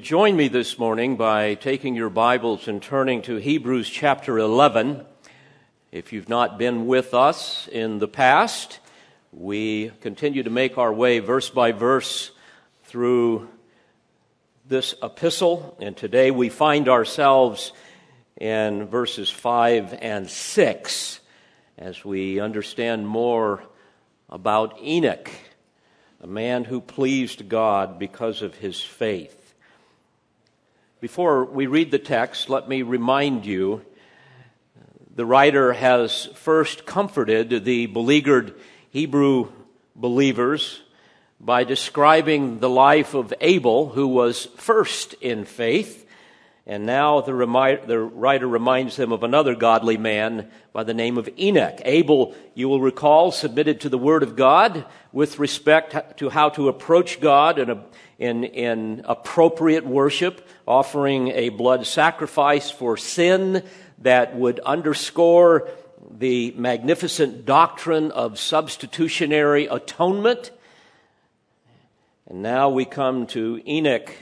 Join me this morning by taking your Bibles and turning to Hebrews chapter 11. If you've not been with us in the past, we continue to make our way verse by verse through this epistle, and today we find ourselves in verses 5 and 6 as we understand more about Enoch, a man who pleased God because of his faith. Before we read the text, let me remind you the writer has first comforted the beleaguered Hebrew believers by describing the life of Abel, who was first in faith. And now the, remi- the, writer reminds them of another godly man by the name of Enoch. Abel, you will recall, submitted to the Word of God with respect to how to approach God in, a, in, in appropriate worship, offering a blood sacrifice for sin that would underscore the magnificent doctrine of substitutionary atonement. And now we come to Enoch,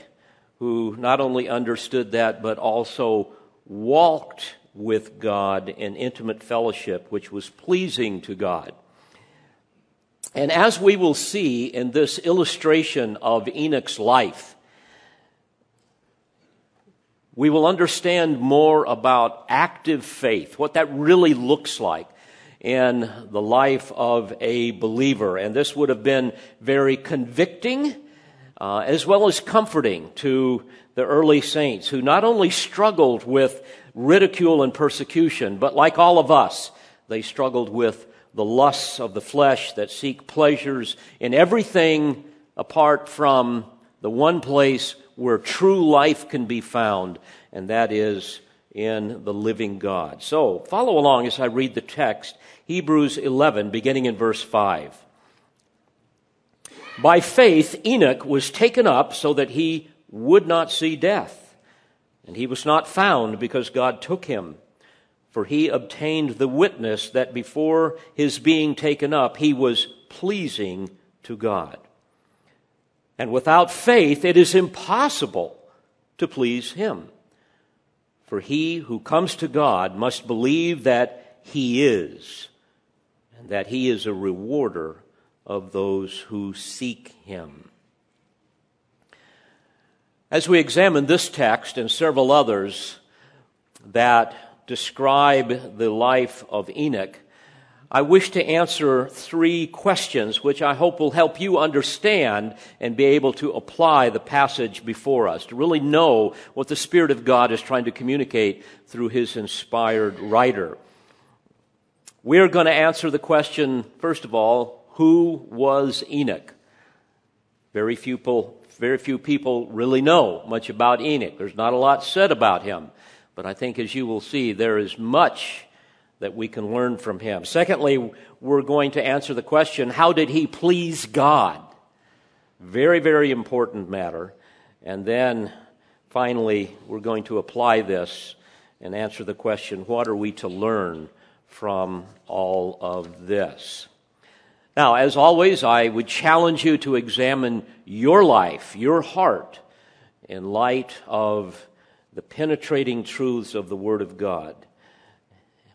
who not only understood that, but also walked with God in intimate fellowship, which was pleasing to God. And as we will see in this illustration of Enoch's life, we will understand more about active faith, what that really looks like in the life of a believer. And this would have been very convicting uh, as well as comforting to the early saints who not only struggled with ridicule and persecution, but like all of us, they struggled with the lusts of the flesh that seek pleasures in everything apart from the one place where true life can be found, and that is in the living God. So, follow along as I read the text, Hebrews 11, beginning in verse 5. By faith, Enoch was taken up so that he would not see death, and he was not found because God took him for he obtained the witness that before his being taken up, he was pleasing to God. And without faith, it is impossible to please him. For he who comes to God must believe that he is, and that he is a rewarder of those who seek him. As we examine this text and several others that describe the life of Enoch, I wish to answer three questions which I hope will help you understand and be able to apply the passage before us, to really know what the Spirit of God is trying to communicate through his inspired writer. We're going to answer the question, first of all, who was Enoch? Very few people, very few people really know much about Enoch. There's not a lot said about him. But I think, as you will see, there is much that we can learn from him. Secondly, we're going to answer the question how did he please God? Very, very important matter. And then finally, we're going to apply this and answer the question what are we to learn from all of this? Now, as always, I would challenge you to examine your life, your heart, in light of the penetrating truths of the Word of God.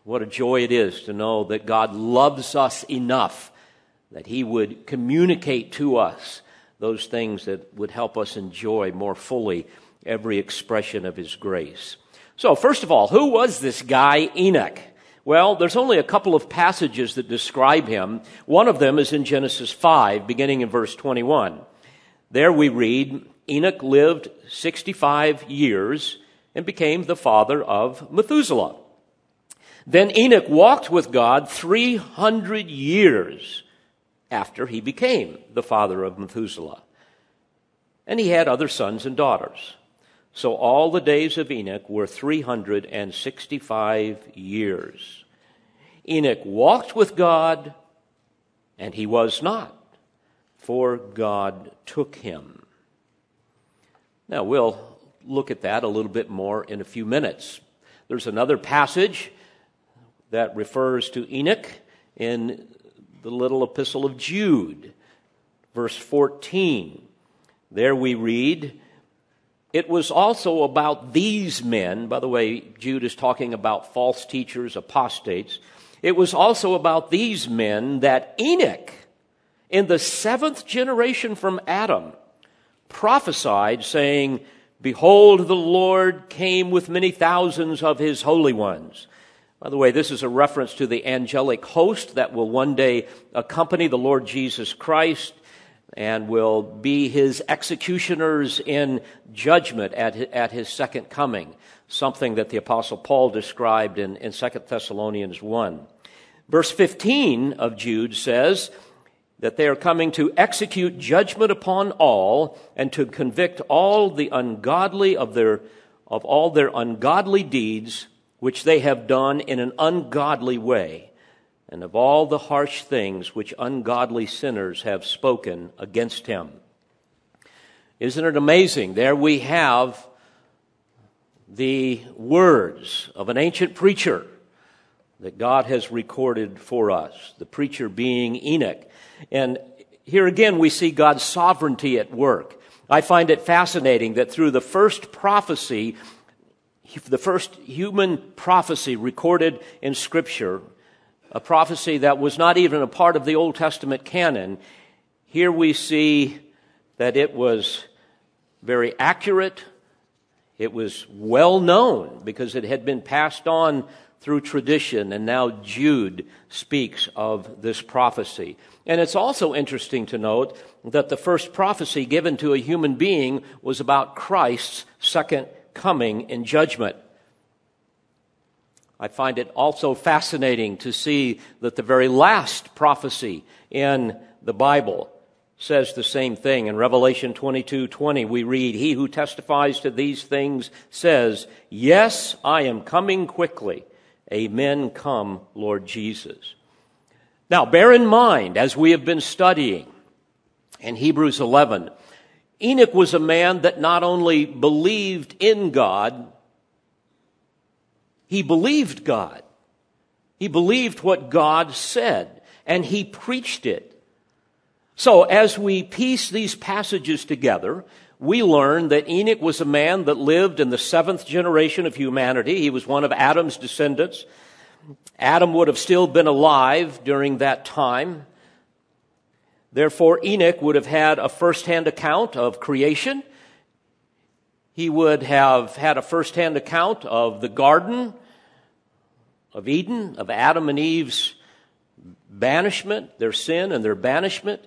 What a joy it is to know that God loves us enough that He would communicate to us those things that would help us enjoy more fully every expression of His grace. So, first of all, who was this guy Enoch? Well, there's only a couple of passages that describe him. One of them is in Genesis 5, beginning in verse 21. There we read, Enoch lived 65 years and became the father of Methuselah. Then Enoch walked with God 300 years after he became the father of Methuselah. And he had other sons and daughters. So all the days of Enoch were 365 years. Enoch walked with God, and he was not, for God took him. Now we'll look at that a little bit more in a few minutes. There's another passage that refers to Enoch in the little epistle of Jude, verse 14. There we read, it was also about these men. By the way, Jude is talking about false teachers, apostates. It was also about these men that Enoch, in the seventh generation from Adam, prophesied, saying, Behold, the Lord came with many thousands of his holy ones. By the way, this is a reference to the angelic host that will one day accompany the Lord Jesus Christ and will be his executioners in judgment at, his second coming, something that the Apostle Paul described in, in 2 Thessalonians 1. Verse 15 of Jude says that they are coming to execute judgment upon all and to convict all the ungodly of, their, of all their ungodly deeds which they have done in an ungodly way and of all the harsh things which ungodly sinners have spoken against him. Isn't it amazing? There we have the words of an ancient preacher that God has recorded for us, the preacher being Enoch. And here again, we see God's sovereignty at work. I find it fascinating that through the first prophecy, the first human prophecy recorded in Scripture, a prophecy that was not even a part of the Old Testament canon, here we see that it was very accurate. It was well known because it had been passed on through tradition, and now Jude speaks of this prophecy. And it's also interesting to note that the first prophecy given to a human being was about Christ's second coming in judgment. I find it also fascinating to see that the very last prophecy in the Bible says the same thing. In Revelation 22 20, we read, He who testifies to these things says, Yes, I am coming quickly. Amen. Come, Lord Jesus. Now, bear in mind, as we have been studying in Hebrews 11, Enoch was a man that not only believed in God, he believed God. He believed what God said, and he preached it. So, as we piece these passages together, we learn that Enoch was a man that lived in the seventh generation of humanity. He was one of Adam's descendants. Adam would have still been alive during that time. Therefore, Enoch would have had a first-hand account of creation. He would have had a first-hand account of the garden of Eden, of Adam and Eve's banishment, their sin and their banishment,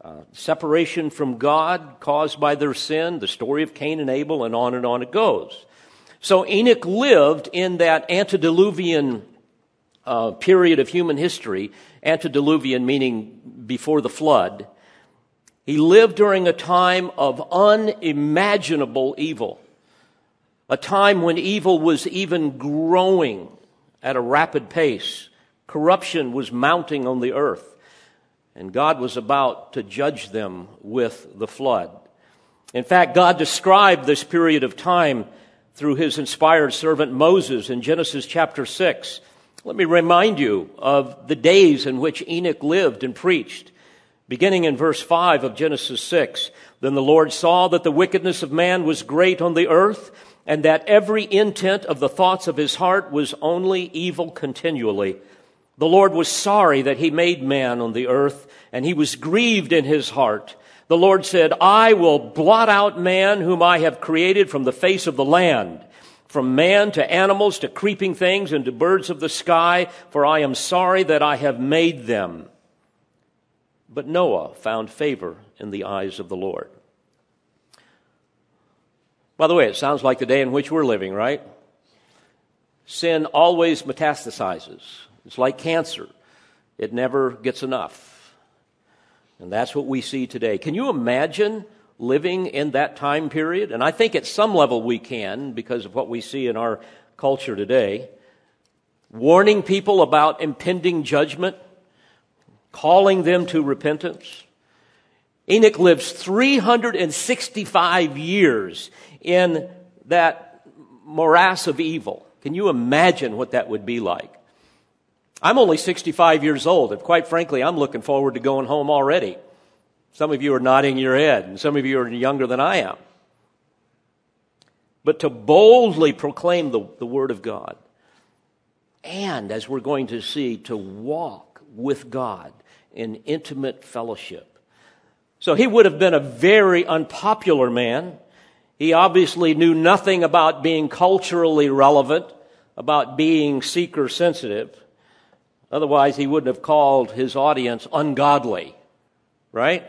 uh, separation from God caused by their sin, the story of Cain and Abel, and on and on it goes. So Enoch lived in that antediluvian uh, period of human history, antediluvian meaning before the flood. He lived during a time of unimaginable evil, a time when evil was even growing at a rapid pace. Corruption was mounting on the earth, and God was about to judge them with the flood. In fact, God described this period of time through his inspired servant Moses in Genesis chapter 6. Let me remind you of the days in which Enoch lived and preached. Beginning in verse 5 of Genesis 6, then the Lord saw that the wickedness of man was great on the earth, and that every intent of the thoughts of his heart was only evil continually. The Lord was sorry that he made man on the earth, and he was grieved in his heart. The Lord said, I will blot out man whom I have created from the face of the land, from man to animals to creeping things and to birds of the sky, for I am sorry that I have made them. But Noah found favor in the eyes of the Lord. By the way, it sounds like the day in which we're living, right? Sin always metastasizes. It's like cancer. It never gets enough. And that's what we see today. Can you imagine living in that time period? And I think at some level we can because of what we see in our culture today. Warning people about impending judgment, calling them to repentance. Enoch lives 365 years in that morass of evil. Can you imagine what that would be like? I'm only 65 years old, and quite frankly, I'm looking forward to going home already. Some of you are nodding your head, and some of you are younger than I am. but to boldly proclaim the, the Word of God. And, as we're going to see, to walk with God in intimate fellowship. So he would have been a very unpopular man. He obviously knew nothing about being culturally relevant, about being seeker sensitive. Otherwise, he wouldn't have called his audience ungodly, right?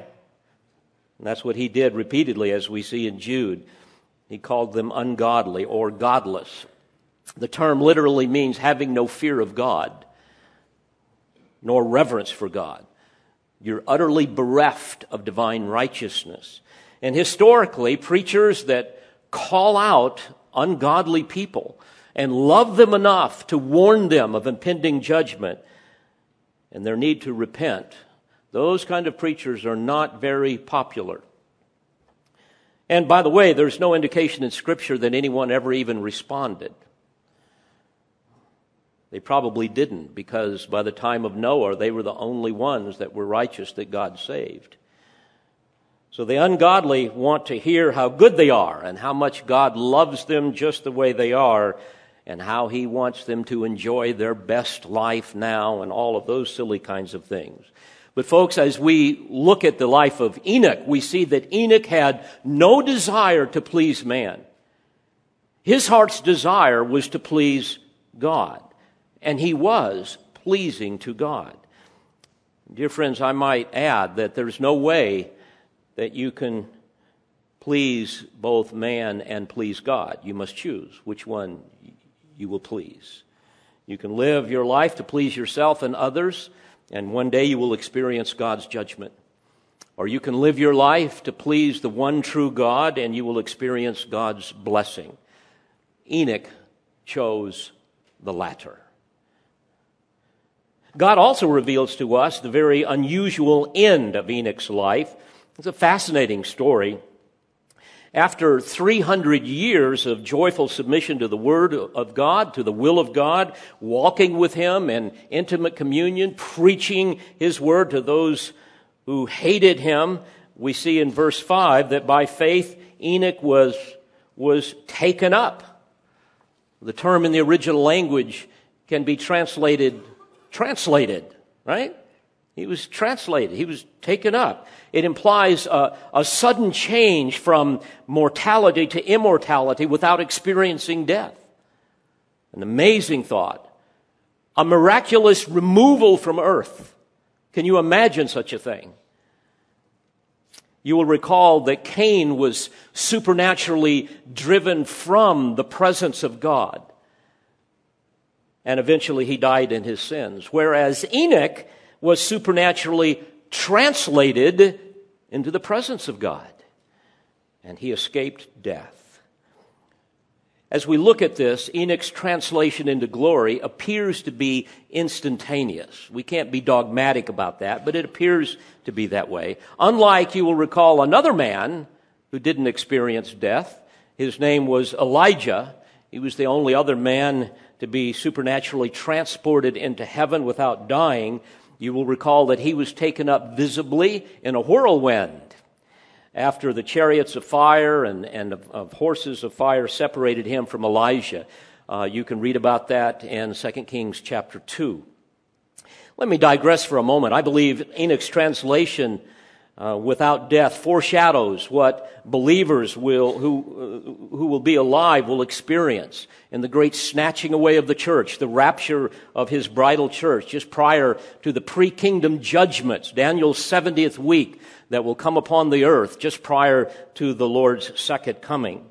And that's what he did repeatedly, as we see in Jude. He called them ungodly or godless. The term literally means having no fear of God, nor reverence for God. You're utterly bereft of divine righteousness. And historically, preachers that call out ungodly people and love them enough to warn them of impending judgment and their need to repent, those kind of preachers are not very popular. And by the way, there's no indication in Scripture that anyone ever even responded. They probably didn't, because by the time of Noah, they were the only ones that were righteous that God saved. So the ungodly want to hear how good they are and how much God loves them just the way they are and how He wants them to enjoy their best life now and all of those silly kinds of things. But folks, as we look at the life of Enoch, we see that Enoch had no desire to please man. His heart's desire was to please God. And he was pleasing to God. Dear friends, I might add that there's no way that you can please both man and please God. You must choose which one you will please. You can live your life to please yourself and others and one day you will experience God's judgment. Or you can live your life to please the one true God, and you will experience God's blessing. Enoch chose the latter. God also reveals to us the very unusual end of Enoch's life. It's a fascinating story. After 300 years of joyful submission to the Word of God, to the will of God, walking with Him in intimate communion, preaching His Word to those who hated Him, we see in verse 5 that by faith Enoch was, was taken up. The term in the original language can be translated, translated, right? He was translated. He was taken up. It implies a, a, sudden change from mortality to immortality without experiencing death. An amazing thought. A miraculous removal from earth. Can you imagine such a thing? You will recall that Cain was supernaturally driven from the presence of God. And eventually he died in his sins. Whereas Enoch was supernaturally translated into the presence of God. And he escaped death. As we look at this, Enoch's translation into glory appears to be instantaneous. We can't be dogmatic about that, but it appears to be that way. Unlike, you will recall, another man who didn't experience death. His name was Elijah. He was the only other man to be supernaturally transported into heaven without dying. You will recall that he was taken up visibly in a whirlwind after the chariots of fire and, and of, of horses of fire separated him from Elisha. Uh, you can read about that in 2 Kings chapter 2. Let me digress for a moment. I believe Enoch's translation uh, without death foreshadows what believers will, who, uh, who will be alive will experience in the great snatching away of the church, the rapture of his bridal church, just prior to the pre-kingdom judgments, Daniel's 70th week that will come upon the earth just prior to the Lord's second coming.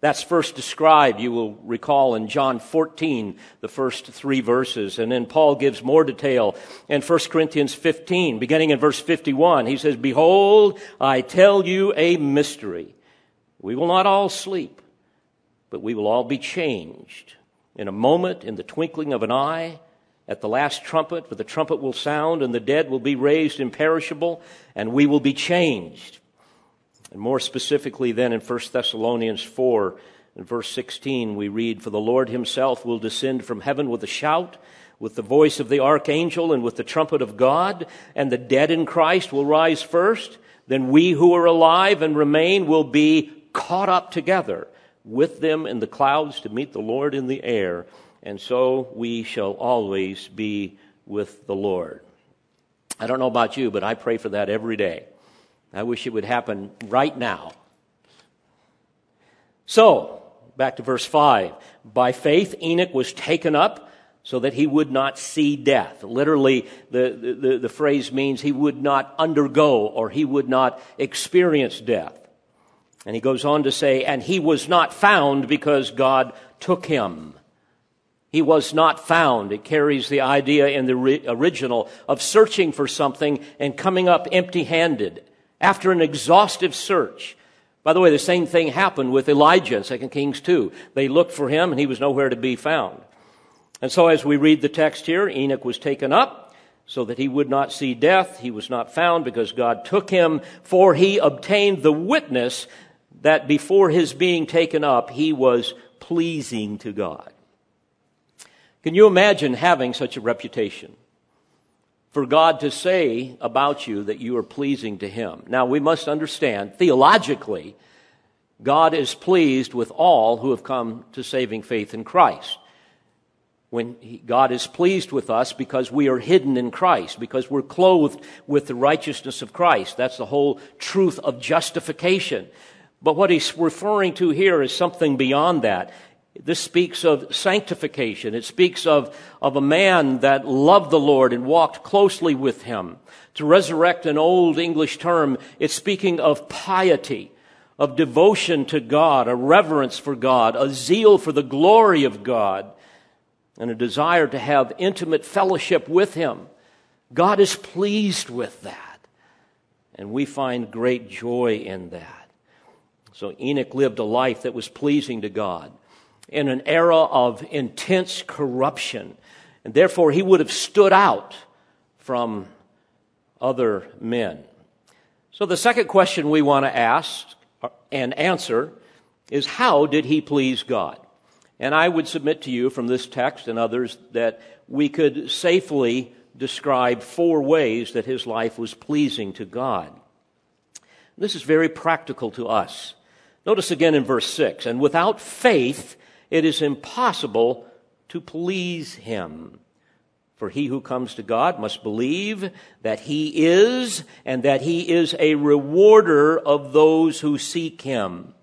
That's first described, you will recall, in John 14, the first three verses. And then Paul gives more detail in 1 Corinthians 15, beginning in verse 51. He says, Behold, I tell you a mystery. We will not all sleep, but we will all be changed. In a moment, in the twinkling of an eye, at the last trumpet, for the trumpet will sound, and the dead will be raised imperishable, and we will be changed. And more specifically, then in 1 Thessalonians 4, in verse 16, we read, For the Lord himself will descend from heaven with a shout, with the voice of the archangel, and with the trumpet of God, and the dead in Christ will rise first. Then we who are alive and remain will be caught up together with them in the clouds to meet the Lord in the air, and so we shall always be with the Lord. I don't know about you, but I pray for that every day. I wish it would happen right now. So, back to verse 5. By faith, Enoch was taken up so that he would not see death. Literally, the, the, the, phrase means he would not undergo or he would not experience death. And he goes on to say, and he was not found because God took him. He was not found. It carries the idea in the original of searching for something and coming up empty handed after an exhaustive search. By the way, the same thing happened with Elijah in 2 Kings 2. They looked for him and he was nowhere to be found. And so as we read the text here, Enoch was taken up so that he would not see death. He was not found because God took him, for he obtained the witness that before his being taken up, he was pleasing to God. Can you imagine having such a reputation? For God to say about you that you are pleasing to Him. Now, we must understand, theologically, God is pleased with all who have come to saving faith in Christ. When he, God is pleased with us because we are hidden in Christ, because we're clothed with the righteousness of Christ. That's the whole truth of justification. But what he's referring to here is something beyond that. This speaks of sanctification. It speaks of, of a man that loved the Lord and walked closely with him. To resurrect an old English term, it's speaking of piety, of devotion to God, a reverence for God, a zeal for the glory of God, and a desire to have intimate fellowship with him. God is pleased with that. And we find great joy in that. So Enoch lived a life that was pleasing to God in an era of intense corruption. And therefore, he would have stood out from other men. So, the second question we want to ask and answer is how did he please God? And I would submit to you from this text and others that we could safely describe four ways that his life was pleasing to God. This is very practical to us. Notice again in verse 6 and without faith, it is impossible to please him. For he who comes to God must believe that he is and that he is a rewarder of those who seek him.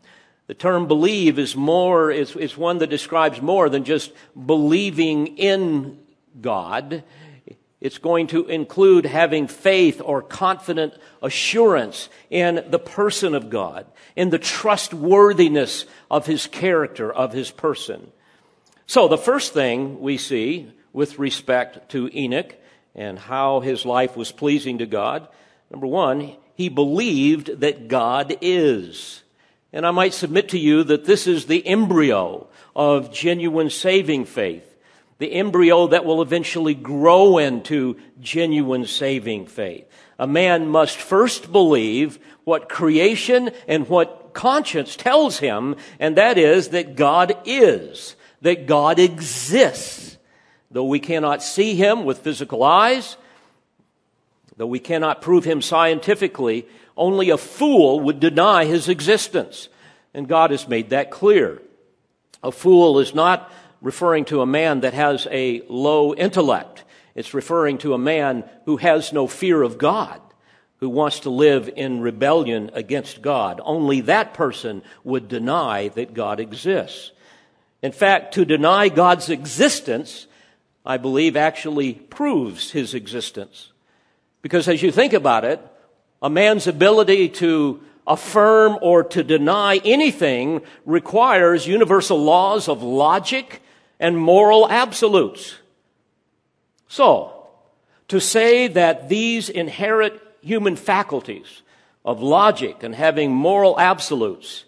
The term believe is more, is, is one that describes more than just believing in God. It's going to include having faith or confident assurance in the person of God in the trustworthiness of his character, of his person. So, the first thing we see with respect to Enoch and how his life was pleasing to God, number one, he believed that God is. And I might submit to you that this is the embryo of genuine saving faith the embryo that will eventually grow into genuine saving faith. A man must first believe what creation and what conscience tells him, and that is that God is, that God exists. Though we cannot see him with physical eyes, though we cannot prove him scientifically, only a fool would deny his existence. And God has made that clear. A fool is not referring to a man that has a low intellect. It's referring to a man who has no fear of God who wants to live in rebellion against God. Only that person would deny that God exists. In fact, to deny God's existence, I believe, actually proves his existence. Because as you think about it, a man's ability to affirm or to deny anything requires universal laws of logic and moral absolutes. So, to say that these inherent human faculties of logic and having moral absolutes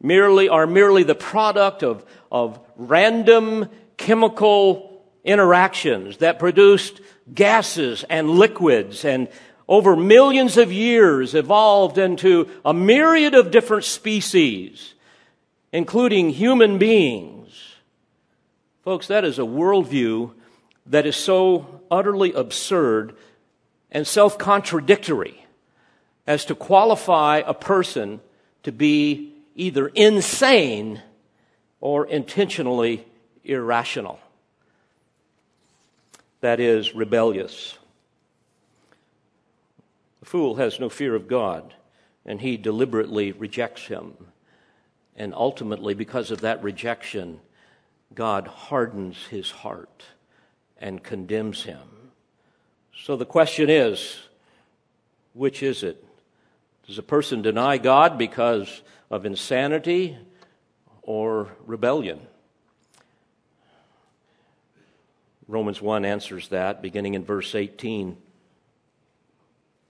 merely are merely the product of, of random chemical interactions that produced gases and liquids and over millions of years evolved into a myriad of different species, including human beings. Folks, that is a worldview that is so utterly absurd and self contradictory as to qualify a person to be either insane or intentionally irrational. That is, rebellious. The fool has no fear of God, and he deliberately rejects him. And ultimately, because of that rejection, God hardens his heart and condemns him. So the question is which is it? Does a person deny God because of insanity or rebellion? Romans 1 answers that, beginning in verse 18.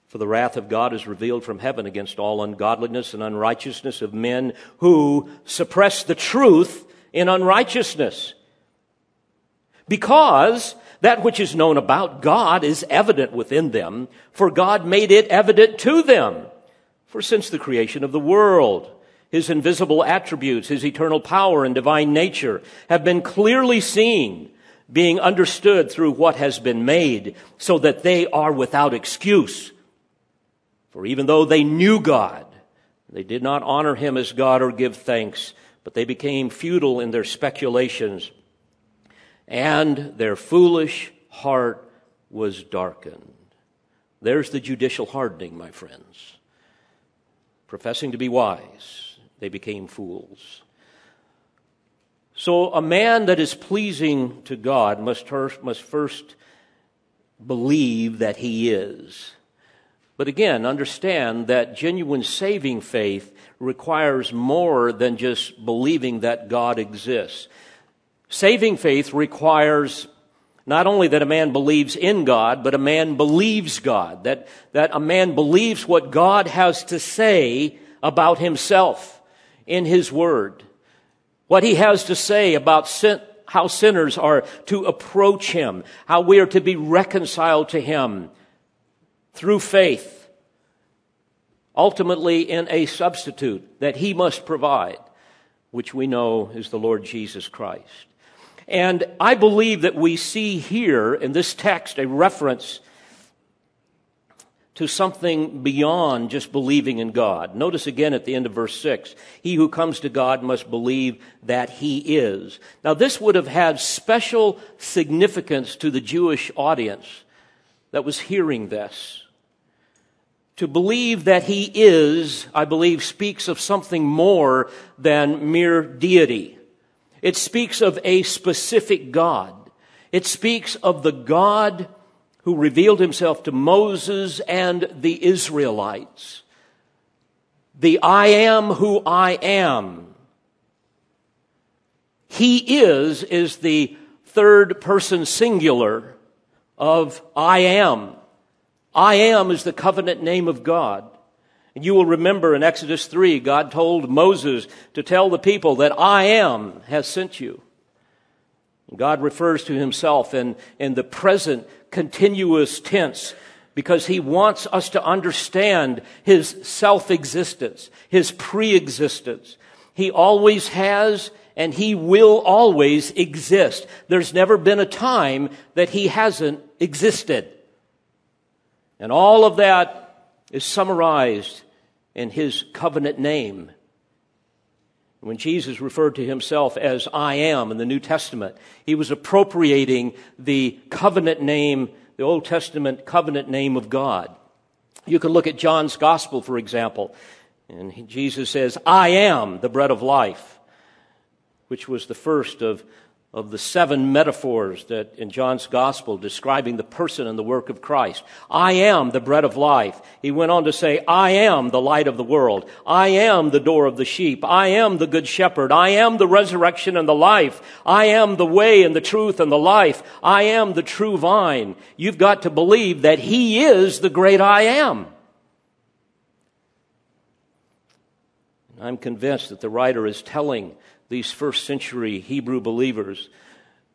For the wrath of God is revealed from heaven against all ungodliness and unrighteousness of men who suppress the truth in unrighteousness. Because that which is known about God is evident within them, for God made it evident to them. For since the creation of the world, his invisible attributes, his eternal power and divine nature have been clearly seen, being understood through what has been made, so that they are without excuse. For even though they knew God, they did not honor him as God or give thanks, but they became futile in their speculations, and their foolish heart was darkened. There's the judicial hardening, my friends. Professing to be wise, they became fools. So a man that is pleasing to God must, must first believe that he is. But again, understand that genuine saving faith requires more than just believing that God exists. Saving faith requires not only that a man believes in God, but a man believes God, that, that a man believes what God has to say about himself in his word, what he has to say about sin, how sinners are to approach him, how we are to be reconciled to him, through faith, ultimately in a substitute that he must provide, which we know is the Lord Jesus Christ. And I believe that we see here in this text a reference to something beyond just believing in God. Notice again at the end of verse 6 He who comes to God must believe that He is. Now, this would have had special significance to the Jewish audience that was hearing this. To believe that he is, I believe, speaks of something more than mere deity. It speaks of a specific God. It speaks of the God who revealed himself to Moses and the Israelites. The I am who I am. He is is the third person singular of I am. I am is the covenant name of God. And you will remember in Exodus 3, God told Moses to tell the people that I am has sent you. God refers to himself in, in the present continuous tense because he wants us to understand his self existence, his pre existence. He always has and he will always exist. There's never been a time that he hasn't existed. And all of that is summarized in his covenant name. When Jesus referred to himself as I am in the New Testament, he was appropriating the covenant name, the Old Testament covenant name of God. You can look at John's gospel, for example, and Jesus says, I am the bread of life, which was the first of of the seven metaphors that in John's gospel describing the person and the work of Christ. I am the bread of life. He went on to say, I am the light of the world. I am the door of the sheep. I am the good shepherd. I am the resurrection and the life. I am the way and the truth and the life. I am the true vine. You've got to believe that He is the great I am. I'm convinced that the writer is telling these first century Hebrew believers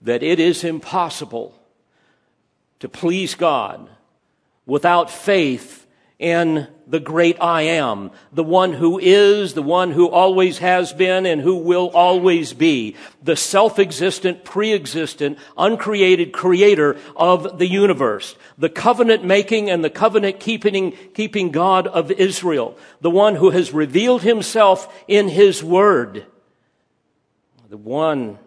that it is impossible to please God without faith in the great I am, the one who is, the one who always has been, and who will always be, the self-existent, pre-existent, uncreated creator of the universe, the covenant making and the covenant keeping, keeping God of Israel, the one who has revealed himself in his word the one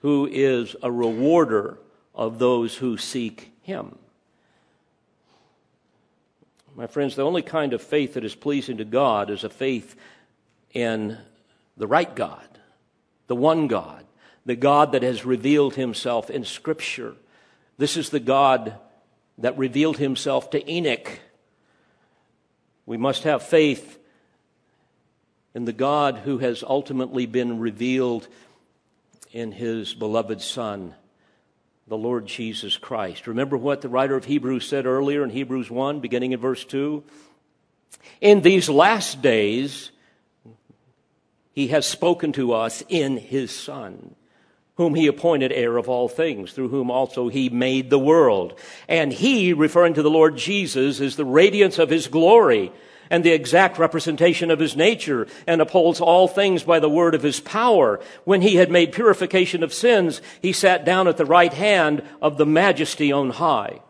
who is a rewarder of those who seek him. My friends, the only kind of faith that is pleasing to God is a faith in the right God, the one God, the God that has revealed himself in Scripture. This is the God that revealed himself to Enoch. We must have faith in the God who has ultimately been revealed in his beloved Son, the Lord Jesus Christ. Remember what the writer of Hebrews said earlier in Hebrews 1, beginning in verse 2? In these last days, he has spoken to us in his Son, whom he appointed heir of all things, through whom also he made the world. And he, referring to the Lord Jesus, is the radiance of his glory and the exact representation of his nature, and upholds all things by the word of his power. When he had made purification of sins, he sat down at the right hand of the majesty on high.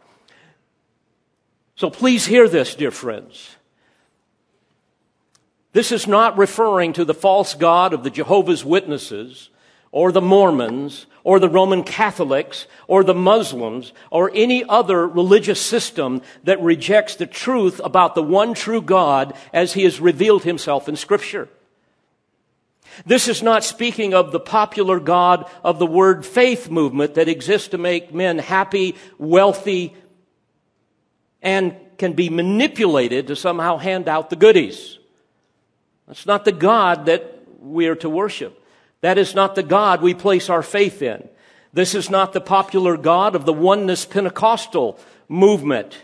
So please hear this, dear friends. This is not referring to the false God of the Jehovah's Witnesses or the Mormons or the Roman Catholics or the Muslims or any other religious system that rejects the truth about the one true God as he has revealed himself in Scripture. This is not speaking of the popular God of the word faith movement that exists to make men happy, wealthy, and can be manipulated to somehow hand out the goodies. That's not the God that we are to worship. That is not the God we place our faith in. This is not the popular God of the oneness Pentecostal movement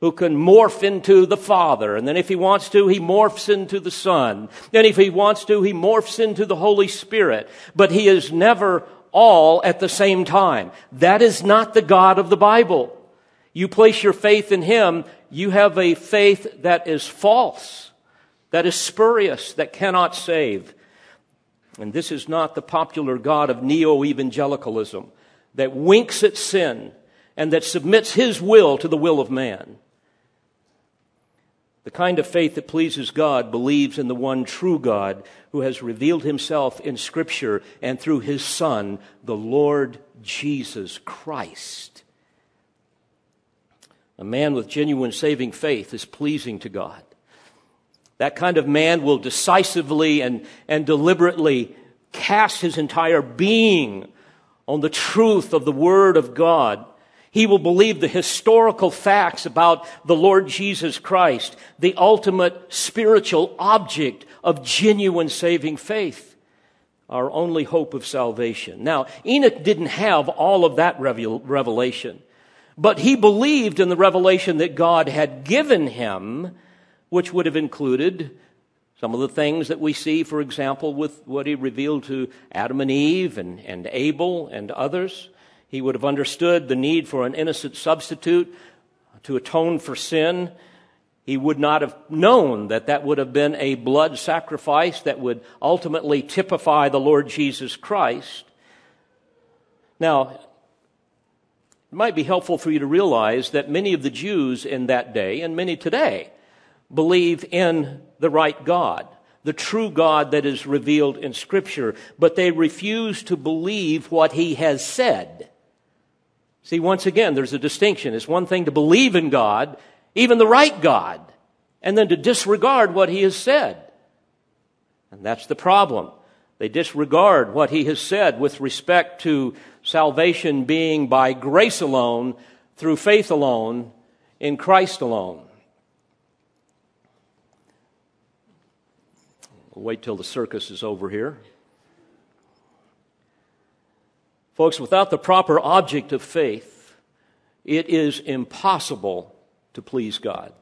who can morph into the Father. And then if he wants to, he morphs into the Son. Then if he wants to, he morphs into the Holy Spirit. But he is never all at the same time. That is not the God of the Bible. You place your faith in him, you have a faith that is false, that is spurious, that cannot save. And this is not the popular God of neo evangelicalism that winks at sin and that submits his will to the will of man. The kind of faith that pleases God believes in the one true God who has revealed himself in Scripture and through his Son, the Lord Jesus Christ. A man with genuine saving faith is pleasing to God. That kind of man will decisively and, and deliberately cast his entire being on the truth of the Word of God. He will believe the historical facts about the Lord Jesus Christ, the ultimate spiritual object of genuine saving faith, our only hope of salvation. Now, Enoch didn't have all of that revelation, but he believed in the revelation that God had given him which would have included some of the things that we see, for example, with what he revealed to Adam and Eve and, and Abel and others. He would have understood the need for an innocent substitute to atone for sin. He would not have known that that would have been a blood sacrifice that would ultimately typify the Lord Jesus Christ. Now, it might be helpful for you to realize that many of the Jews in that day, and many today, believe in the right God, the true God that is revealed in Scripture, but they refuse to believe what He has said. See, once again, there's a distinction. It's one thing to believe in God, even the right God, and then to disregard what He has said. And that's the problem. They disregard what He has said with respect to salvation being by grace alone, through faith alone, in Christ alone. We'll wait till the circus is over here. Folks, without the proper object of faith, it is impossible to please God.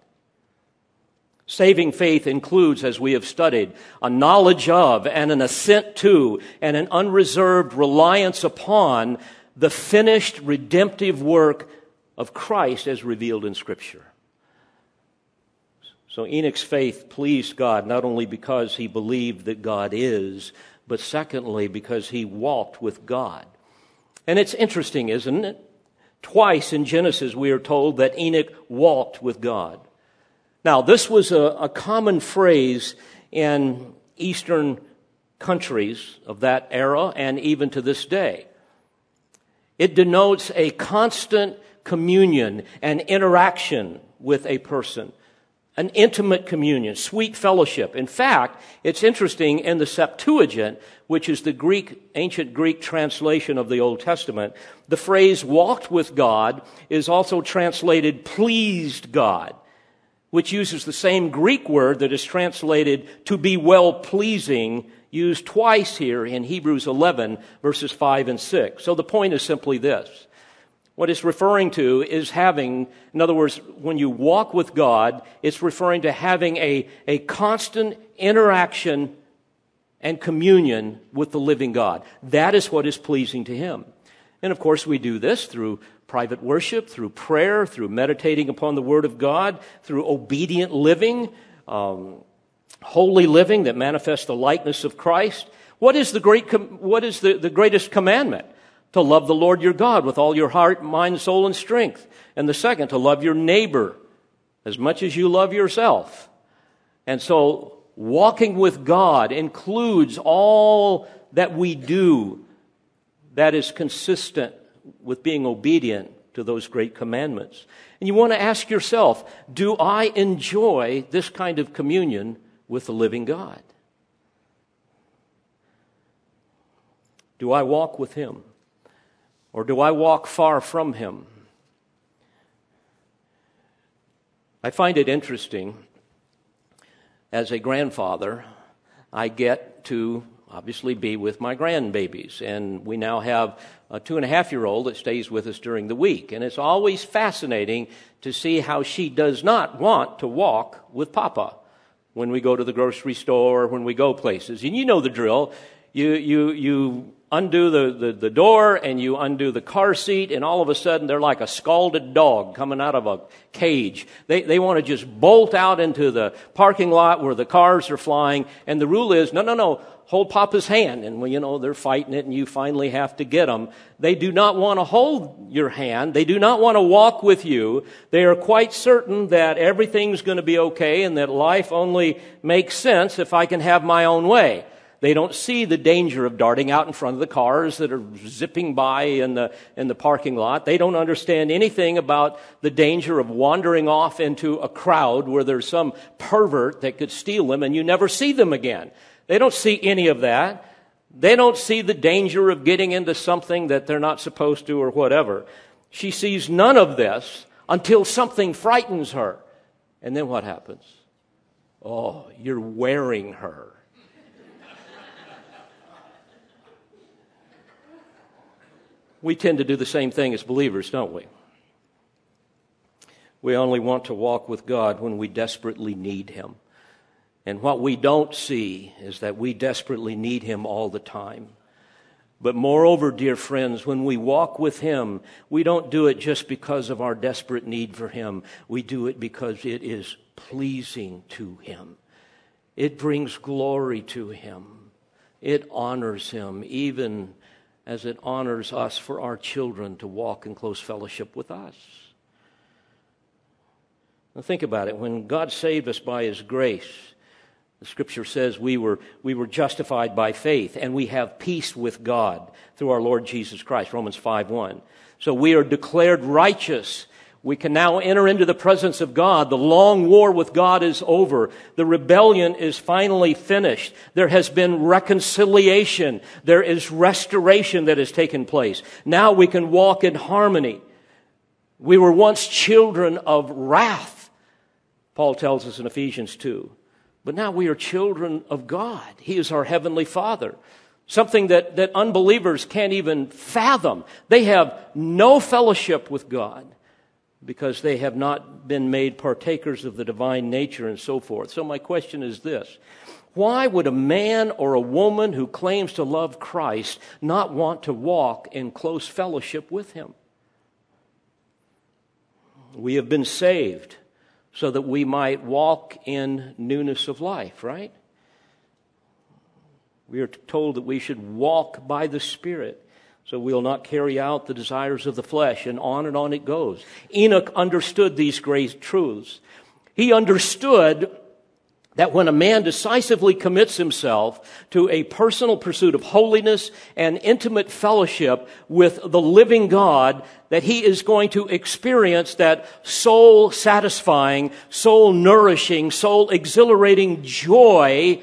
Saving faith includes, as we have studied, a knowledge of and an assent to and an unreserved reliance upon the finished redemptive work of Christ as revealed in Scripture. So Enoch's faith pleased God not only because he believed that God is, but secondly because he walked with God. And it's interesting, isn't it? Twice in Genesis we are told that Enoch walked with God. Now, this was a, a common phrase in Eastern countries of that era and even to this day. It denotes a constant communion and interaction with a person, an intimate communion, sweet fellowship. In fact, it's interesting in the Septuagint, which is the Greek, ancient Greek translation of the Old Testament, the phrase walked with God is also translated pleased God, which uses the same Greek word that is translated to be well pleasing used twice here in Hebrews 11, verses 5 and 6. So the point is simply this. What it's referring to is having, in other words, when you walk with God, it's referring to having a, a constant interaction and communion with the living God. That is what is pleasing to Him. And of course, we do this through private worship, through prayer, through meditating upon the Word of God, through obedient living, um, holy living that manifests the likeness of Christ. What is the great, com- what is the, the greatest commandment? To love the Lord your God with all your heart, mind, soul, and strength. And the second, to love your neighbor as much as you love yourself. And so, walking with God includes all that we do that is consistent with being obedient to those great commandments. And you want to ask yourself, do I enjoy this kind of communion with the living God? Do I walk with Him? Or do I walk far from Him? I find it interesting as a grandfather, I get to obviously be with my grandbabies. And we now have a two and a half year old that stays with us during the week. And it's always fascinating to see how she does not want to walk with Papa when we go to the grocery store, when we go places. And you know the drill. You, you, you undo the, the, the, door and you undo the car seat, and all of a sudden they're like a scalded dog coming out of a cage. They, they want to just bolt out into the parking lot where the cars are flying, and the rule is no, no, no, hold Papa's hand. And when, you know, they're fighting it and you finally have to get them. They do not want to hold your hand. They do not want to walk with you. They are quite certain that everything's going to be okay and that life only makes sense if I can have my own way. They don't see the danger of darting out in front of the cars that are zipping by in the, in the parking lot. They don't understand anything about the danger of wandering off into a crowd where there's some pervert that could steal them and you never see them again. They don't see any of that. They don't see the danger of getting into something that they're not supposed to or whatever. She sees none of this until something frightens her. And then what happens? Oh, you're wearing her. We tend to do the same thing as believers, don't we? We only want to walk with God when we desperately need Him. And what we don't see is that we desperately need Him all the time. But moreover, dear friends, when we walk with Him, we don't do it just because of our desperate need for Him. We do it because it is pleasing to Him. It brings glory to Him. It honors Him, even as it honors us for our children to walk in close fellowship with us. Now, think about it. When God saved us by His grace, the scripture says we were, we were justified by faith and we have peace with God through our Lord Jesus Christ, Romans 5 1. So we are declared righteous. We can now enter into the presence of God. The long war with God is over. The rebellion is finally finished. There has been reconciliation. There is restoration that has taken place. Now we can walk in harmony. We were once children of wrath, Paul tells us in Ephesians 2. But now we are children of God. He is our heavenly Father. Something that, that unbelievers can't even fathom. They have no fellowship with God because they have not been made partakers of the divine nature and so forth. So my question is this. Why would a man or a woman who claims to love Christ not want to walk in close fellowship with him? We have been saved so that we might walk in newness of life, right? We are told that we should walk by the Spirit so we'll not carry out the desires of the flesh, and on and on it goes. Enoch understood these great truths. He understood that when a man decisively commits himself to a personal pursuit of holiness and intimate fellowship with the living God, that he is going to experience that soul satisfying, soul nourishing, soul exhilarating joy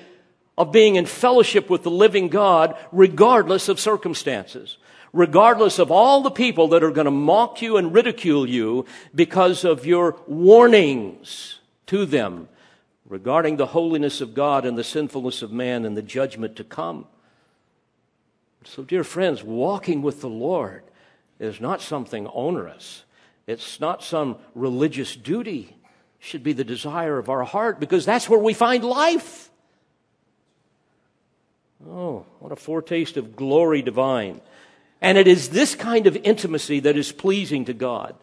of being in fellowship with the living God, regardless of circumstances. Regardless of all the people that are going to mock you and ridicule you because of your warnings to them regarding the holiness of God and the sinfulness of man and the judgment to come. So, dear friends, walking with the Lord is not something onerous. It's not some religious duty. It should be the desire of our heart because that's where we find life. Oh, what a foretaste of glory divine. And it is this kind of intimacy that is pleasing to God.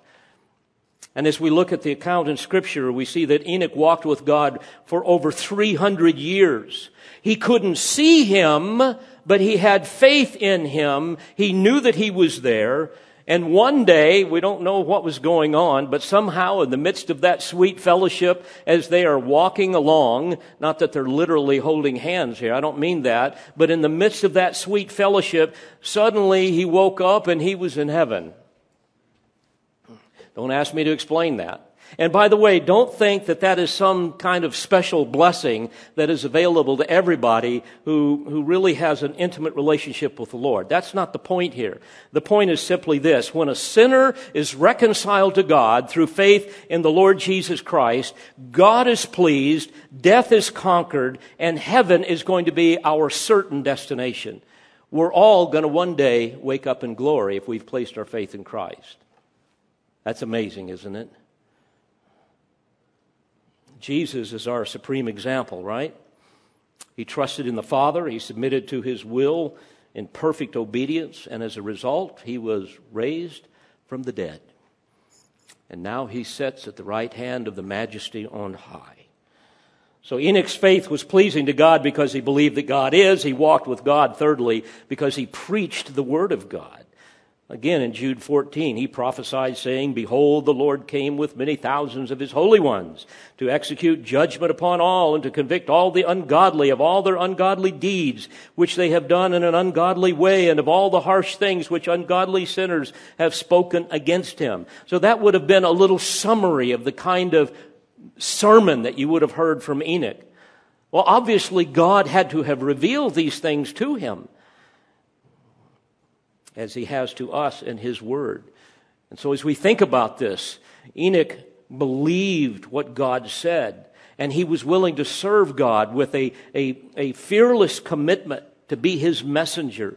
And as we look at the account in Scripture, we see that Enoch walked with God for over 300 years. He couldn't see him, but he had faith in him. He knew that he was there. And one day, we don't know what was going on, but somehow in the midst of that sweet fellowship, as they are walking along, not that they're literally holding hands here, I don't mean that, but in the midst of that sweet fellowship, suddenly he woke up and he was in heaven. Don't ask me to explain that. And by the way, don't think that that is some kind of special blessing that is available to everybody who, who really has an intimate relationship with the Lord. That's not the point here. The point is simply this. When a sinner is reconciled to God through faith in the Lord Jesus Christ, God is pleased, death is conquered, and heaven is going to be our certain destination. We're all going to one day wake up in glory if we've placed our faith in Christ. That's amazing, isn't it? Jesus is our supreme example, right? He trusted in the Father, he submitted to his will in perfect obedience, and as a result, he was raised from the dead. And now he sits at the right hand of the majesty on high. So Enoch's faith was pleasing to God because he believed that God is. He walked with God, thirdly, because he preached the word of God. Again, in Jude 14, he prophesied, saying, Behold, the Lord came with many thousands of his holy ones to execute judgment upon all and to convict all the ungodly of all their ungodly deeds, which they have done in an ungodly way, and of all the harsh things which ungodly sinners have spoken against him. So that would have been a little summary of the kind of sermon that you would have heard from Enoch. Well, obviously, God had to have revealed these things to him as he has to us in his word. And so as we think about this, Enoch believed what God said, and he was willing to serve God with a, a, a fearless commitment to be his messenger,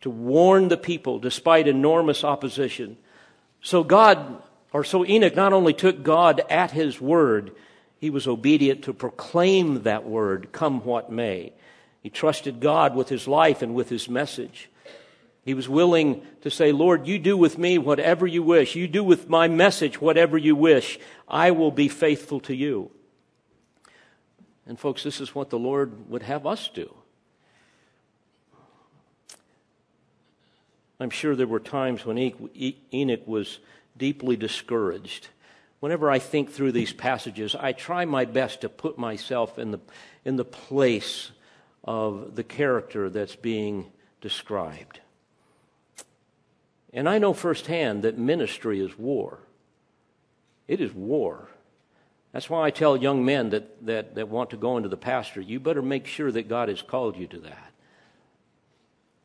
to warn the people despite enormous opposition. So God, or so Enoch not only took God at his word, he was obedient to proclaim that word, come what may. He trusted God with his life and with his message. He was willing to say, Lord, you do with me whatever you wish. You do with my message whatever you wish. I will be faithful to you. And, folks, this is what the Lord would have us do. I'm sure there were times when Enoch was deeply discouraged. Whenever I think through these passages, I try my best to put myself in the, in the place of the character that's being described. And I know firsthand that ministry is war. It is war. That's why I tell young men that, that, that want to go into the pastor, you better make sure that God has called you to that.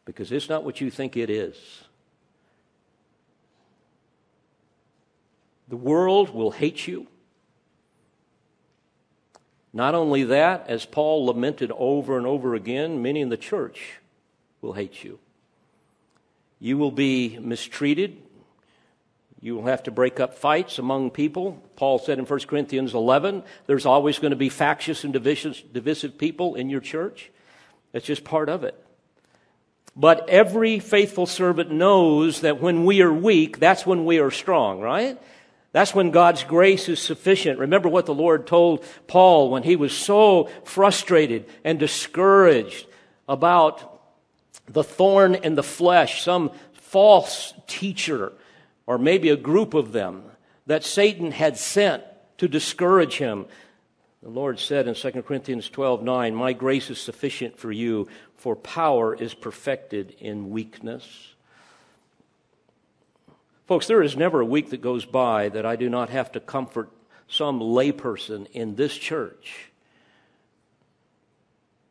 Because it's not what you think it is. The world will hate you. Not only that, as Paul lamented over and over again, many in the church will hate you. You will be mistreated. You will have to break up fights among people. Paul said in 1 Corinthians 11, there's always going to be factious and divisive people in your church. That's just part of it. But every faithful servant knows that when we are weak, that's when we are strong, right? That's when God's grace is sufficient. Remember what the Lord told Paul when he was so frustrated and discouraged about the thorn in the flesh, some false teacher, or maybe a group of them that Satan had sent to discourage him. The Lord said in 2 Corinthians 12 9, My grace is sufficient for you, for power is perfected in weakness. Folks, there is never a week that goes by that I do not have to comfort some layperson in this church.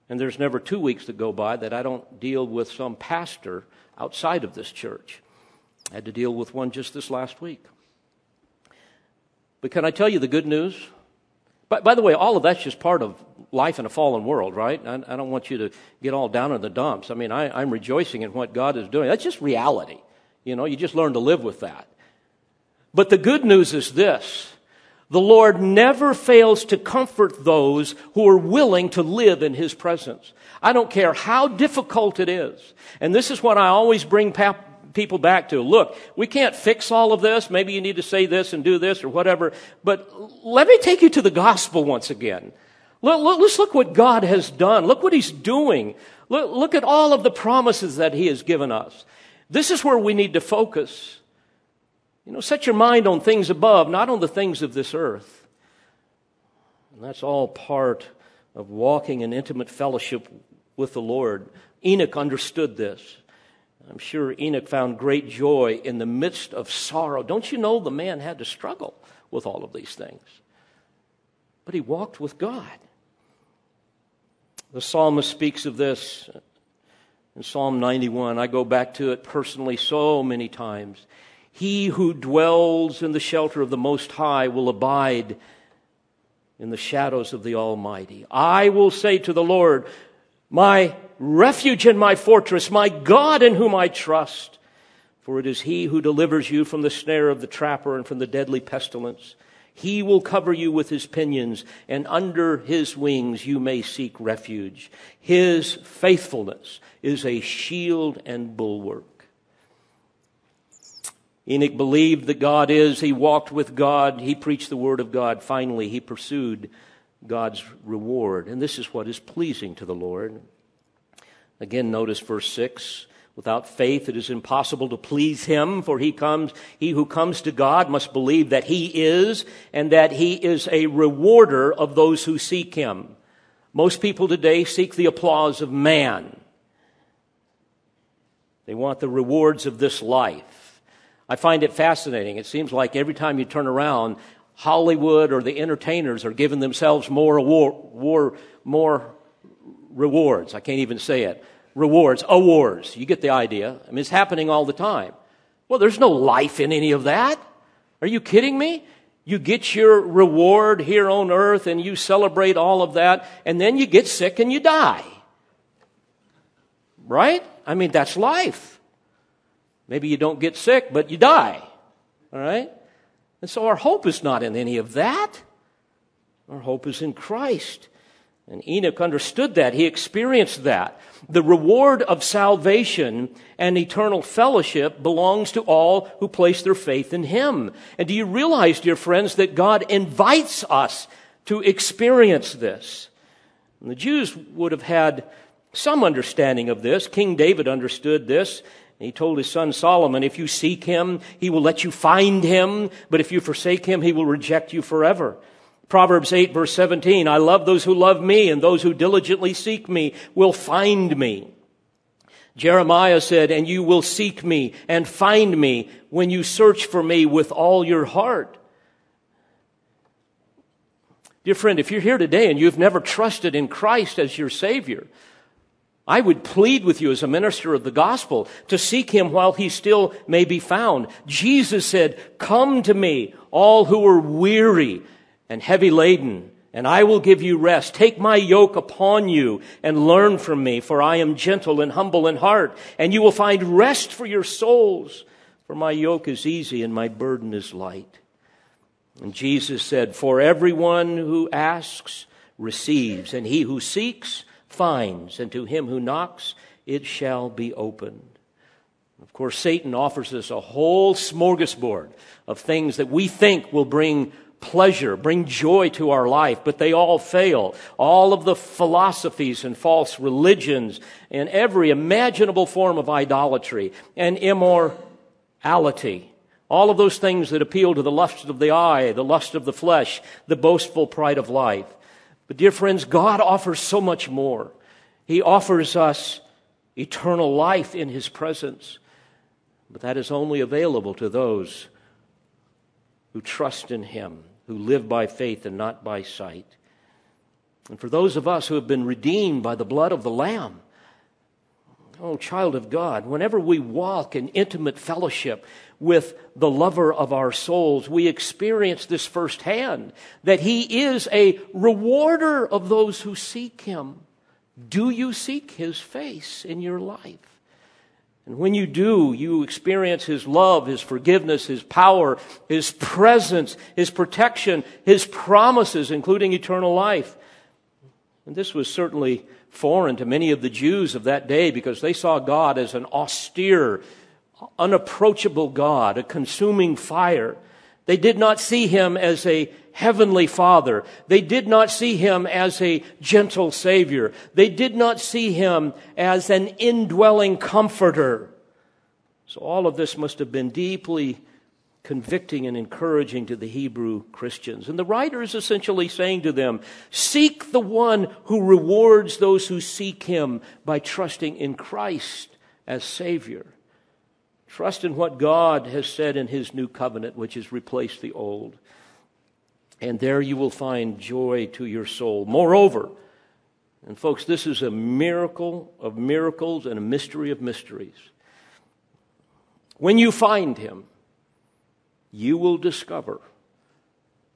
And there's never two weeks that go by that I don't deal with some pastor outside of this church. I had to deal with one just this last week. But can I tell you the good news? By, by the way, all of that's just part of life in a fallen world, right? I, I don't want you to get all down in the dumps. I mean, I, I'm rejoicing in what God is doing. That's just reality. You know, you just learn to live with that. But the good news is this the Lord never fails to comfort those who are willing to live in His presence. I don't care how difficult it is. And this is what I always bring people back to. Look, we can't fix all of this. Maybe you need to say this and do this or whatever. But let me take you to the gospel once again. Look, let's look what God has done. Look what He's doing. Look, look at all of the promises that He has given us. This is where we need to focus. You know, set your mind on things above, not on the things of this earth. And that's all part of walking in intimate fellowship with the Lord. Enoch understood this. I'm sure Enoch found great joy in the midst of sorrow. Don't you know the man had to struggle with all of these things? But he walked with God. The psalmist speaks of this in Psalm 91. I go back to it personally so many times. He who dwells in the shelter of the Most High will abide in the shadows of the Almighty. I will say to the Lord, my refuge and my fortress, my God in whom I trust. For it is He who delivers you from the snare of the trapper and from the deadly pestilence. He will cover you with His pinions, and under His wings you may seek refuge. His faithfulness is a shield and bulwark. Enoch believed that God is. He walked with God. He preached the word of God. Finally, he pursued God's reward. And this is what is pleasing to the Lord. Again, notice verse 6. Without faith, it is impossible to please him, for he comes, he who comes to God must believe that he is and that he is a rewarder of those who seek him. Most people today seek the applause of man. They want the rewards of this life. I find it fascinating. It seems like every time you turn around, Hollywood or the entertainers are giving themselves more, award, more rewards. I can't even say it. Rewards, awards. You get the idea. I mean, it's happening all the time. Well, there's no life in any of that. Are you kidding me? You get your reward here on earth and you celebrate all of that, and then you get sick and you die. Right? I mean, that's life. Maybe you don't get sick, but you die. All right? And so our hope is not in any of that. Our hope is in Christ. And Enoch understood that. He experienced that. The reward of salvation and eternal fellowship belongs to all who place their faith in Him. And do you realize, dear friends, that God invites us to experience this? And the Jews would have had some understanding of this. King David understood this he told his son Solomon, if you seek him, he will let you find him, but if you forsake him, he will reject you forever. Proverbs 8 verse 17, I love those who love me, and those who diligently seek me will find me. Jeremiah said, and you will seek me and find me when you search for me with all your heart. Dear friend, if you're here today and you've never trusted in Christ as your Savior, I would plead with you as a minister of the gospel to seek him while he still may be found. Jesus said, Come to me, all who are weary and heavy laden, and I will give you rest. Take my yoke upon you and learn from me, for I am gentle and humble in heart, and you will find rest for your souls. For my yoke is easy and my burden is light. And Jesus said, For everyone who asks receives, and he who seeks finds, and to him who knocks, it shall be opened. Of course, Satan offers us a whole smorgasbord of things that we think will bring pleasure, bring joy to our life, but they all fail. All of the philosophies and false religions and every imaginable form of idolatry and immorality. All of those things that appeal to the lust of the eye, the lust of the flesh, the boastful pride of life. But, dear friends, God offers so much more. He offers us eternal life in His presence. But that is only available to those who trust in Him, who live by faith and not by sight. And for those of us who have been redeemed by the blood of the Lamb, oh, child of God, whenever we walk in intimate fellowship with the lover of our souls, we experience this firsthand that He is a rewarder of those who seek Him. Do you seek His face in your life? And when you do, you experience His love, His forgiveness, His power, His presence, His protection, His promises, including eternal life. And this was certainly foreign to many of the Jews of that day because they saw God as an austere, unapproachable God, a consuming fire. They did not see him as a heavenly father. They did not see him as a gentle savior. They did not see him as an indwelling comforter. So all of this must have been deeply convicting and encouraging to the Hebrew Christians. And the writer is essentially saying to them, seek the one who rewards those who seek him by trusting in Christ as Savior. Trust in what God has said in His new covenant, which has replaced the old. And there you will find joy to your soul. Moreover, and folks, this is a miracle of miracles and a mystery of mysteries. When you find Him, you will discover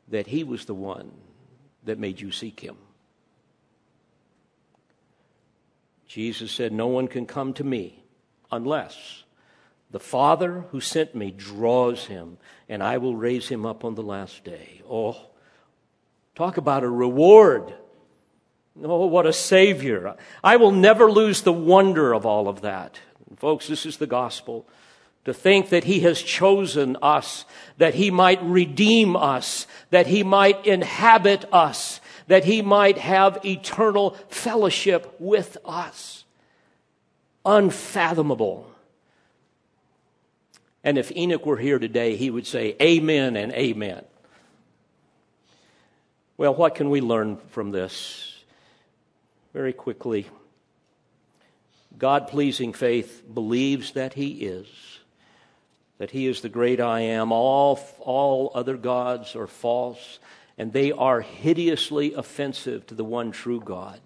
that He was the one that made you seek Him. Jesus said, No one can come to me unless the Father who sent me draws him, and I will raise him up on the last day. Oh, talk about a reward. Oh, what a Savior. I will never lose the wonder of all of that. Folks, this is the gospel. To think that He has chosen us, that He might redeem us, that He might inhabit us, that He might have eternal fellowship with us. Unfathomable. And if Enoch were here today, he would say, Amen and Amen. Well, what can we learn from this? Very quickly. God pleasing faith believes that He is, that He is the great I am. All, all other gods are false, and they are hideously offensive to the one true God.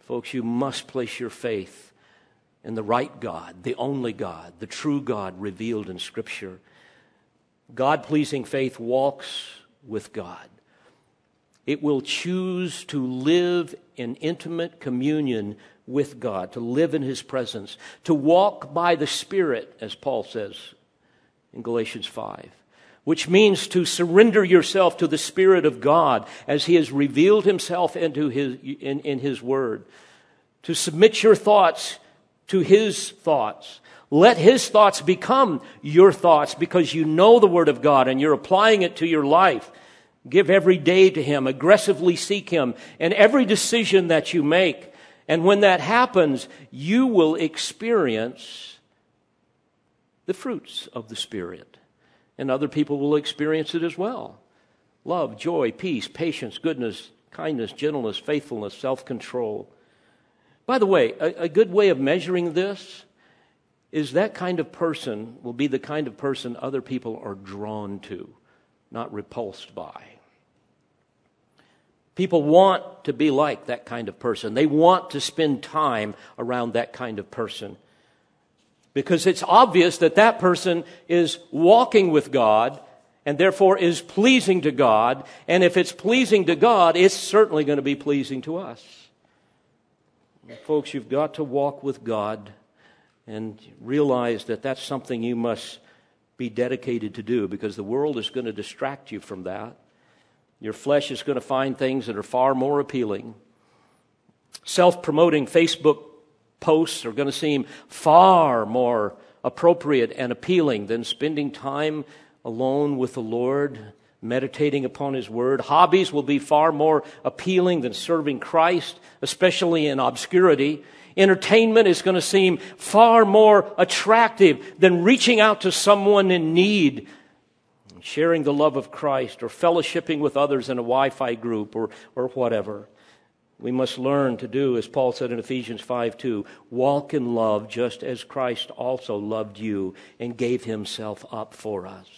Folks, you must place your faith in the right God, the only God, the true God revealed in Scripture. God pleasing faith walks with God. It will choose to live in intimate communion with God, to live in His presence, to walk by the Spirit, as Paul says in Galatians 5, which means to surrender yourself to the Spirit of God as He has revealed Himself into his, in, in His Word, to submit your thoughts to his thoughts. Let his thoughts become your thoughts because you know the Word of God and you're applying it to your life. Give every day to him, aggressively seek him, and every decision that you make. And when that happens, you will experience the fruits of the Spirit. And other people will experience it as well love, joy, peace, patience, goodness, kindness, gentleness, faithfulness, self control. By the way, a, a good way of measuring this is that kind of person will be the kind of person other people are drawn to, not repulsed by. People want to be like that kind of person. They want to spend time around that kind of person. Because it's obvious that that person is walking with God and therefore is pleasing to God. And if it's pleasing to God, it's certainly going to be pleasing to us. Folks, you've got to walk with God and realize that that's something you must be dedicated to do because the world is going to distract you from that. Your flesh is going to find things that are far more appealing. Self promoting Facebook posts are going to seem far more appropriate and appealing than spending time alone with the Lord meditating upon His Word. Hobbies will be far more appealing than serving Christ, especially in obscurity. Entertainment is going to seem far more attractive than reaching out to someone in need. sharing the love of Christ, or fellowshipping with others in a Wi Fi group, or, or whatever. We must learn to do, as Paul said in Ephesians 5 2, walk in love just as Christ also loved you and gave himself up for us.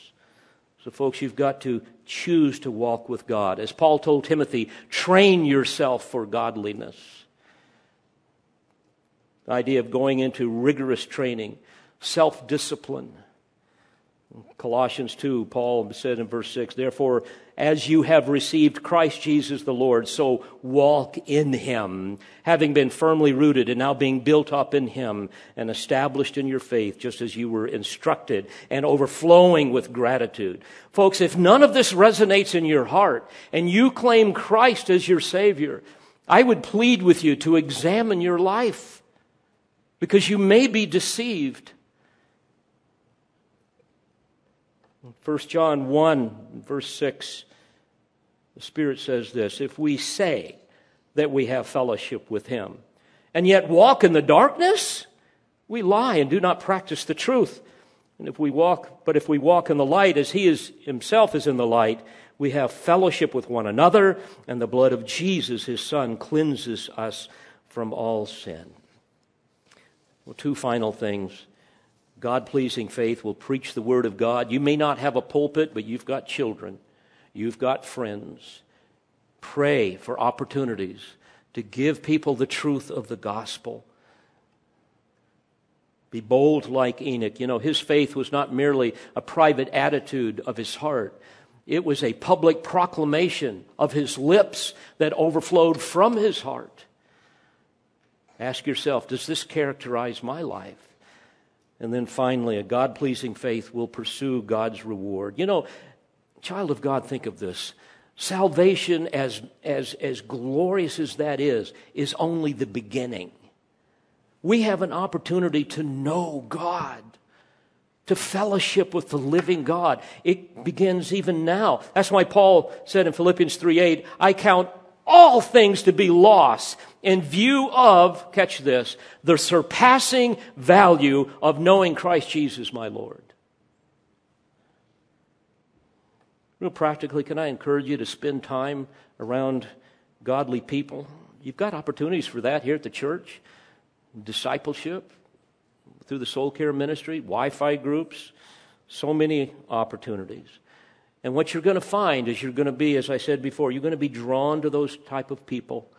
So, folks, you've got to choose to walk with God. As Paul told Timothy, train yourself for godliness. The idea of going into rigorous training, self discipline. Colossians 2, Paul said in verse 6, Therefore, as you have received Christ Jesus the Lord, so walk in him, having been firmly rooted and now being built up in him and established in your faith, just as you were instructed and overflowing with gratitude. Folks, if none of this resonates in your heart and you claim Christ as your Savior, I would plead with you to examine your life because you may be deceived. 1 John 1, verse 6, the Spirit says this If we say that we have fellowship with Him and yet walk in the darkness, we lie and do not practice the truth. And if we walk, but if we walk in the light as He is Himself is in the light, we have fellowship with one another, and the blood of Jesus, His Son, cleanses us from all sin. Well, two final things. God pleasing faith will preach the Word of God. You may not have a pulpit, but you've got children, you've got friends. Pray for opportunities to give people the truth of the gospel. Be bold like Enoch. You know, his faith was not merely a private attitude of his heart, it was a public proclamation of his lips that overflowed from his heart. Ask yourself does this characterize my life? And then finally, a God pleasing faith will pursue God's reward. You know, child of God, think of this. Salvation, as, as, as glorious as that is, is only the beginning. We have an opportunity to know God, to fellowship with the living God. It begins even now. That's why Paul said in Philippians 3 8, I count all things to be lost in view of, catch this, the surpassing value of knowing Christ Jesus, my Lord. Real practically, can I encourage you to spend time around godly people? You've got opportunities for that here at the church discipleship, through the soul care ministry, Wi Fi groups, so many opportunities. And what you're going to find is you're going to be, as I said before, you're going to be drawn to those type of people.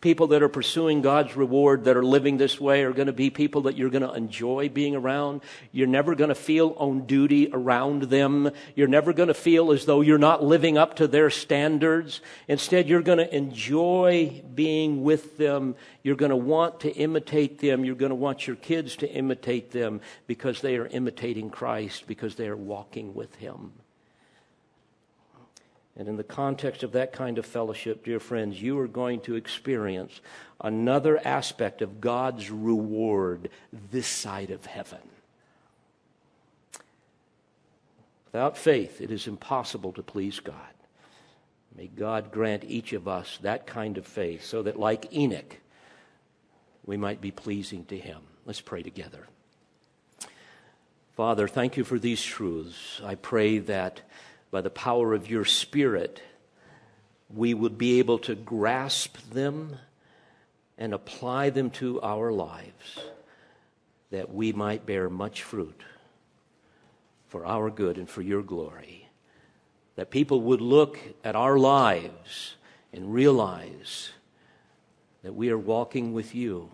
People that are pursuing God's reward, that are living this way, are going to be people that you're going to enjoy being around. You're never going to feel on duty around them. You're never going to feel as though you're not living up to their standards. Instead, you're going to enjoy being with them. You're going to want to imitate them. You're going to want your kids to imitate them because they are imitating Christ, because they are walking with Him. And in the context of that kind of fellowship, dear friends, you are going to experience another aspect of God's reward this side of heaven. Without faith, it is impossible to please God. May God grant each of us that kind of faith so that, like Enoch, we might be pleasing to him. Let's pray together. Father, thank you for these truths. I pray that by the power of your Spirit, we would be able to grasp them and apply them to our lives that we might bear much fruit for our good and for your glory. That people would look at our lives and realize that we are walking with you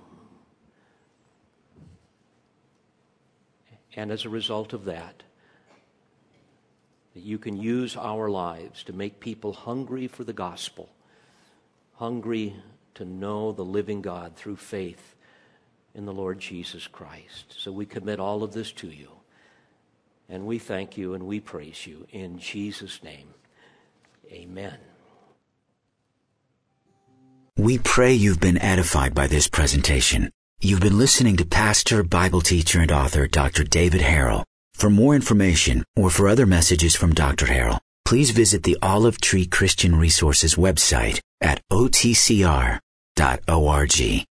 And as a result of that, that you can use our lives to make people hungry for the gospel, hungry to know the living God through faith in the Lord Jesus Christ. So we commit all of this to you. And we thank you and we praise you in Jesus' name. Amen. We pray you've been edified by this presentation. You've been listening to pastor, Bible teacher, and author Dr. David Harrell. For more information or for other messages from Dr. Harrell, please visit the Olive Tree Christian Resources website at otcr.org.